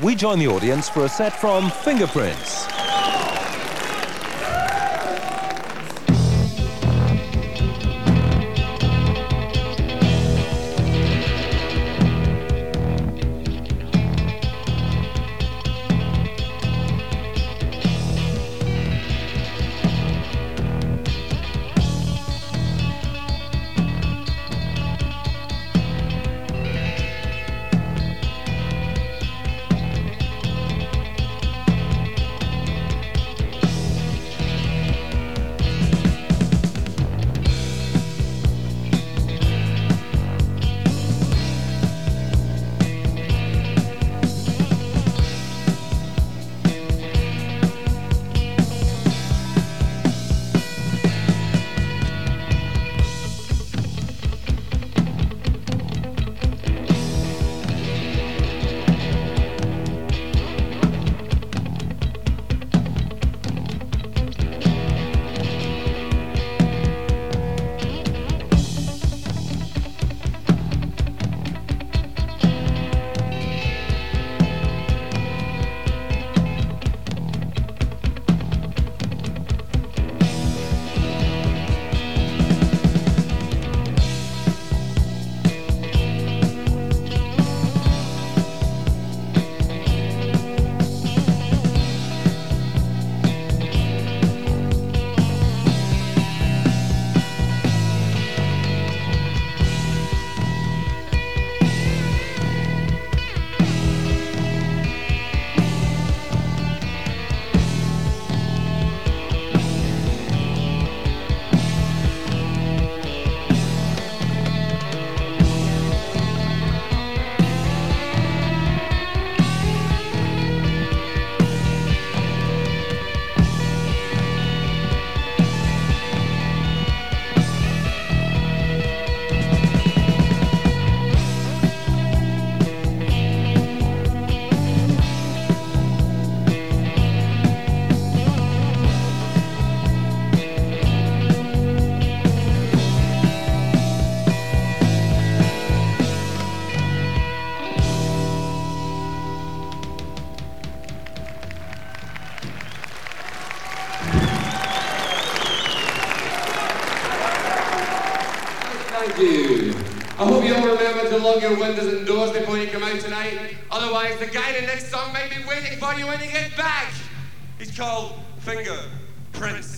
we join the audience for a set from Fingerprintz. Your windows and doors before you come out tonight. Otherwise, the guy in the next song may be waiting for you when you get back. He's called Finger Prince.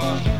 God.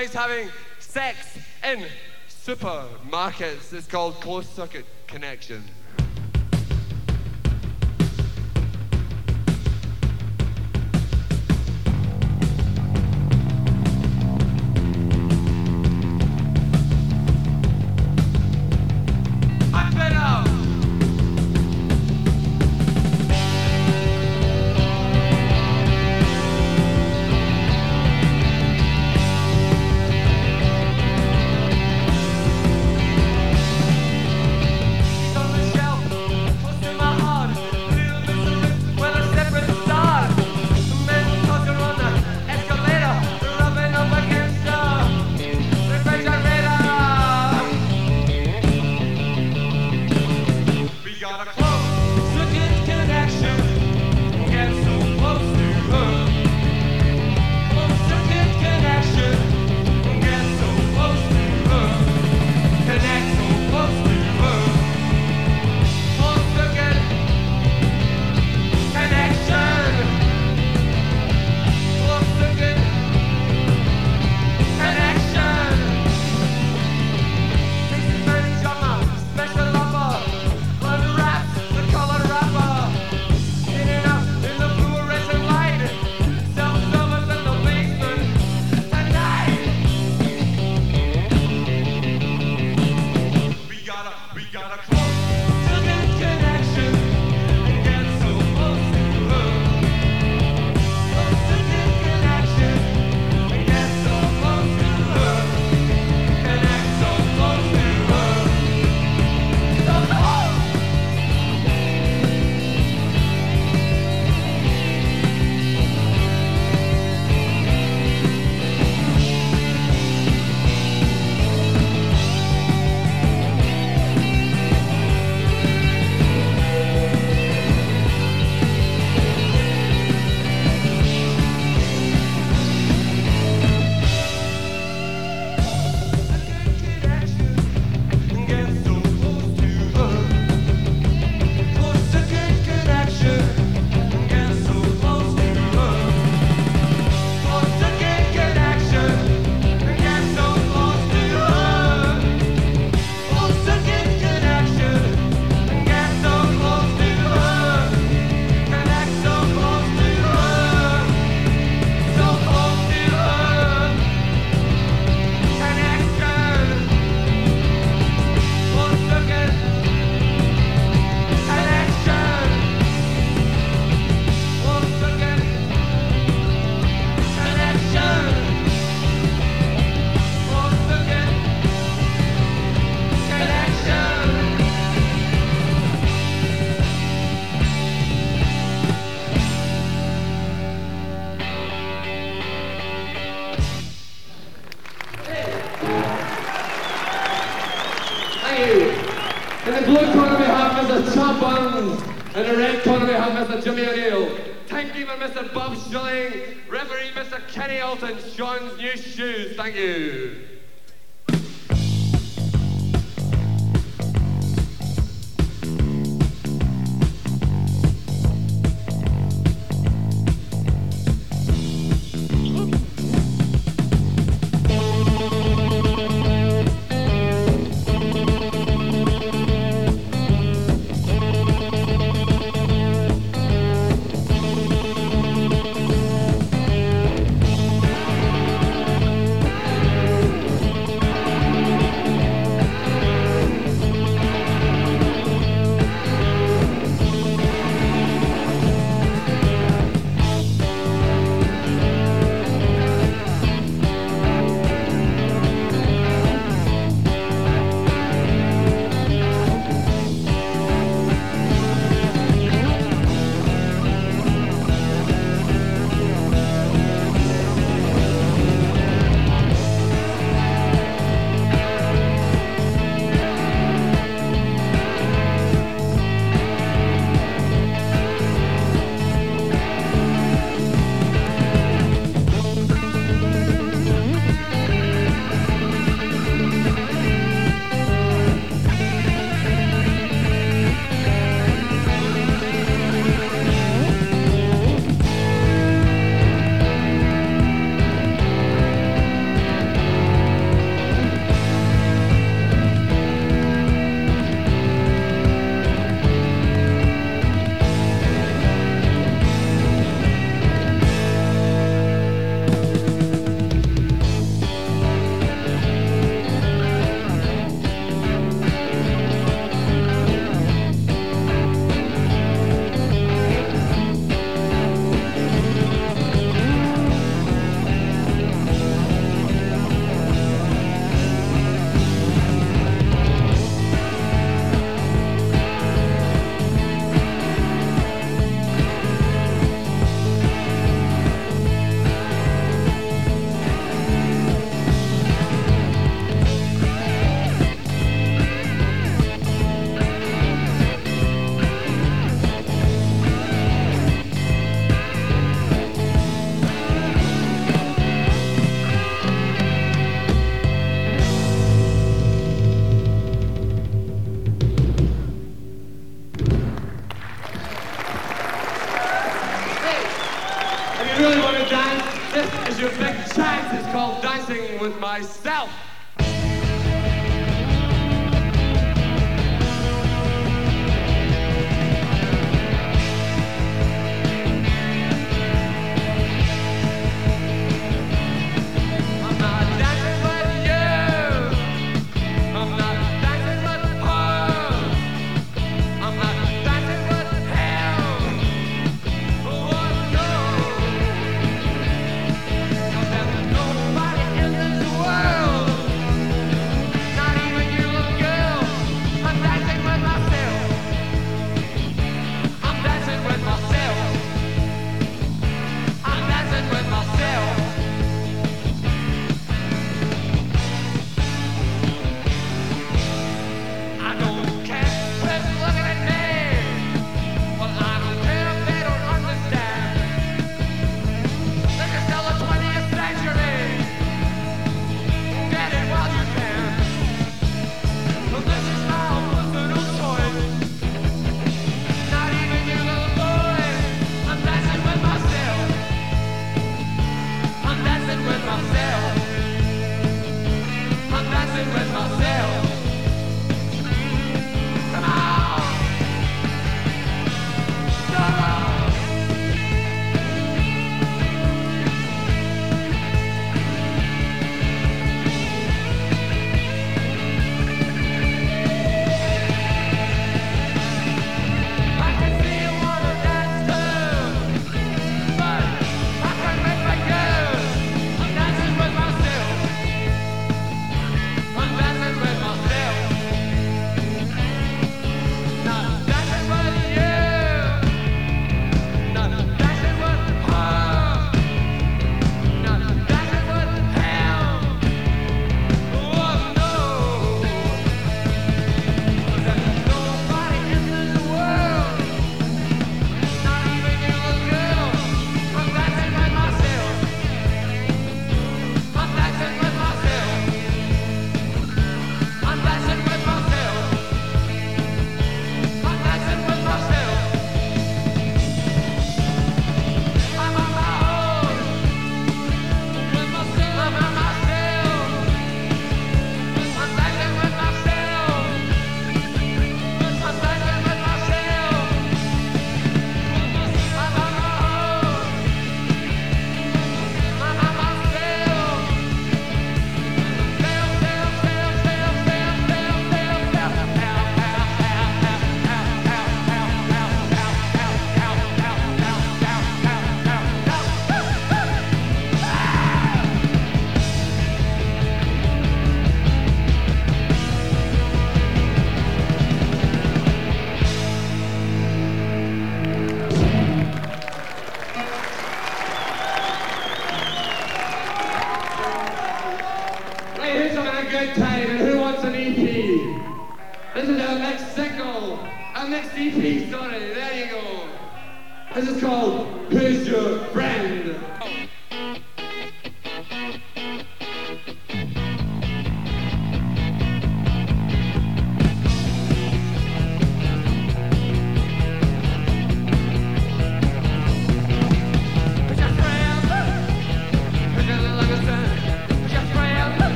guys having sex in supermarkets. It's called closed circuit connection. And the red corner we have Mr. Jimmy O'Neill, timekeeper Mr. Bob Schilling, referee Mr. Kenny Alton, Sean's new shoes, thank you.